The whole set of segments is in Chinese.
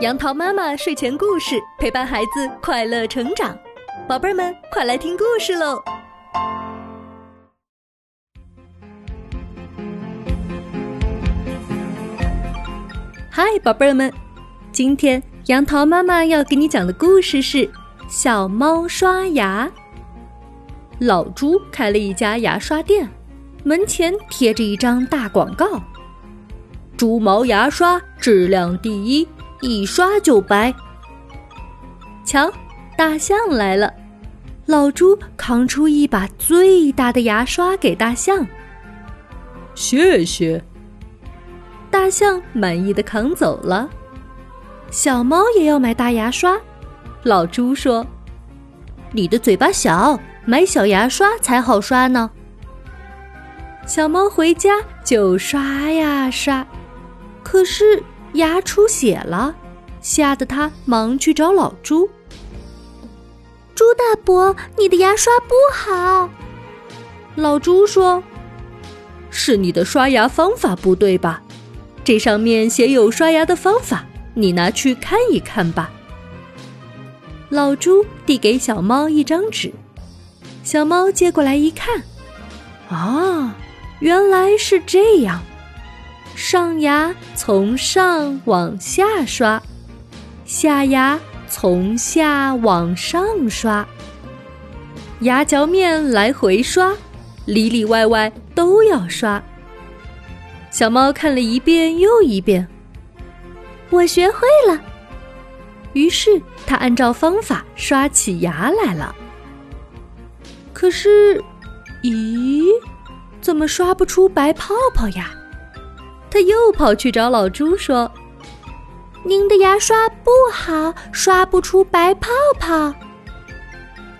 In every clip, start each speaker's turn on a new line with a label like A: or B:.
A: 杨桃妈妈睡前故事陪伴孩子快乐成长，宝贝儿们快来听故事喽！嗨，宝贝儿们，今天杨桃妈妈要给你讲的故事是《小猫刷牙》。老朱开了一家牙刷店，门前贴着一张大广告：“猪毛牙刷质量第一。”一刷就白。瞧，大象来了，老猪扛出一把最大的牙刷给大象。
B: 谢谢。
A: 大象满意的扛走了。小猫也要买大牙刷，老猪说：“你的嘴巴小，买小牙刷才好刷呢。”小猫回家就刷呀刷，可是。牙出血了，吓得他忙去找老朱。
C: 朱大伯，你的牙刷不好。
A: 老朱说：“是你的刷牙方法不对吧？这上面写有刷牙的方法，你拿去看一看吧。”老朱递给小猫一张纸，小猫接过来一看，啊，原来是这样。上牙从上往下刷，下牙从下往上刷，牙嚼面来回刷，里里外外都要刷。小猫看了一遍又一遍，
C: 我学会了。
A: 于是它按照方法刷起牙来了。可是，咦，怎么刷不出白泡泡呀？他又跑去找老朱说：“
C: 您的牙刷不好，刷不出白泡泡。”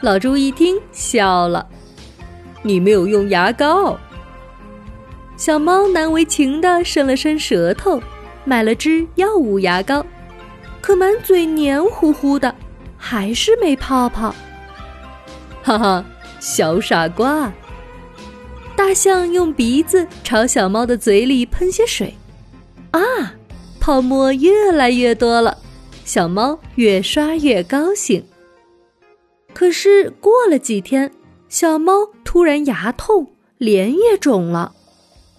A: 老朱一听笑了：“
B: 你没有用牙膏。”
A: 小猫难为情的伸了伸舌头，买了支药物牙膏，可满嘴黏糊糊的，还是没泡泡。哈哈，小傻瓜！大象用鼻子朝小猫的嘴里喷些水，啊，泡沫越来越多了，小猫越刷越高兴。可是过了几天，小猫突然牙痛，脸也肿了，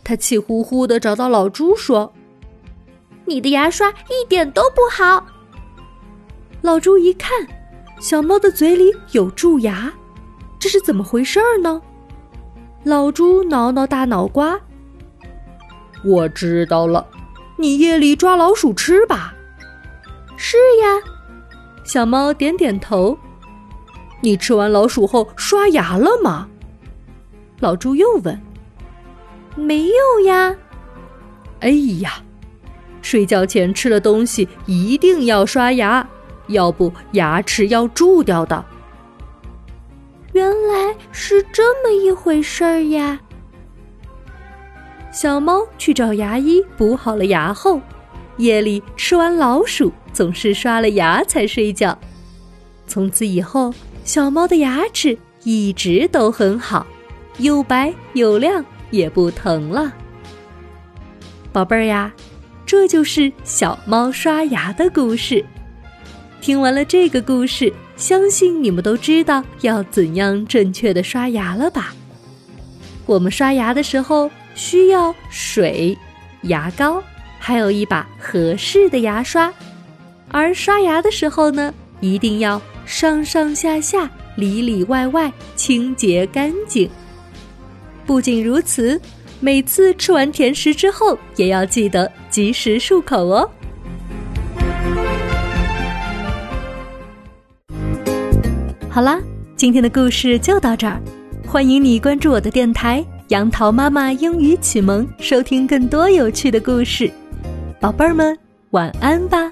A: 它气呼呼的找到老朱说：“
C: 你的牙刷一点都不好。”
A: 老朱一看，小猫的嘴里有蛀牙，这是怎么回事儿呢？老猪挠挠大脑瓜，
B: 我知道了，你夜里抓老鼠吃吧？
C: 是呀，
A: 小猫点点头。
B: 你吃完老鼠后刷牙了吗？
A: 老猪又问。
C: 没有呀。
B: 哎呀，睡觉前吃了东西一定要刷牙，要不牙齿要蛀掉的。
C: 原来是这么一回事儿呀！
A: 小猫去找牙医补好了牙后，夜里吃完老鼠总是刷了牙才睡觉。从此以后，小猫的牙齿一直都很好，又白又亮，也不疼了。宝贝儿呀，这就是小猫刷牙的故事。听完了这个故事。相信你们都知道要怎样正确的刷牙了吧？我们刷牙的时候需要水、牙膏，还有一把合适的牙刷。而刷牙的时候呢，一定要上上下下、里里外外清洁干净。不仅如此，每次吃完甜食之后，也要记得及时漱口哦。好啦，今天的故事就到这儿。欢迎你关注我的电台“杨桃妈妈英语启蒙”，收听更多有趣的故事。宝贝儿们，晚安吧。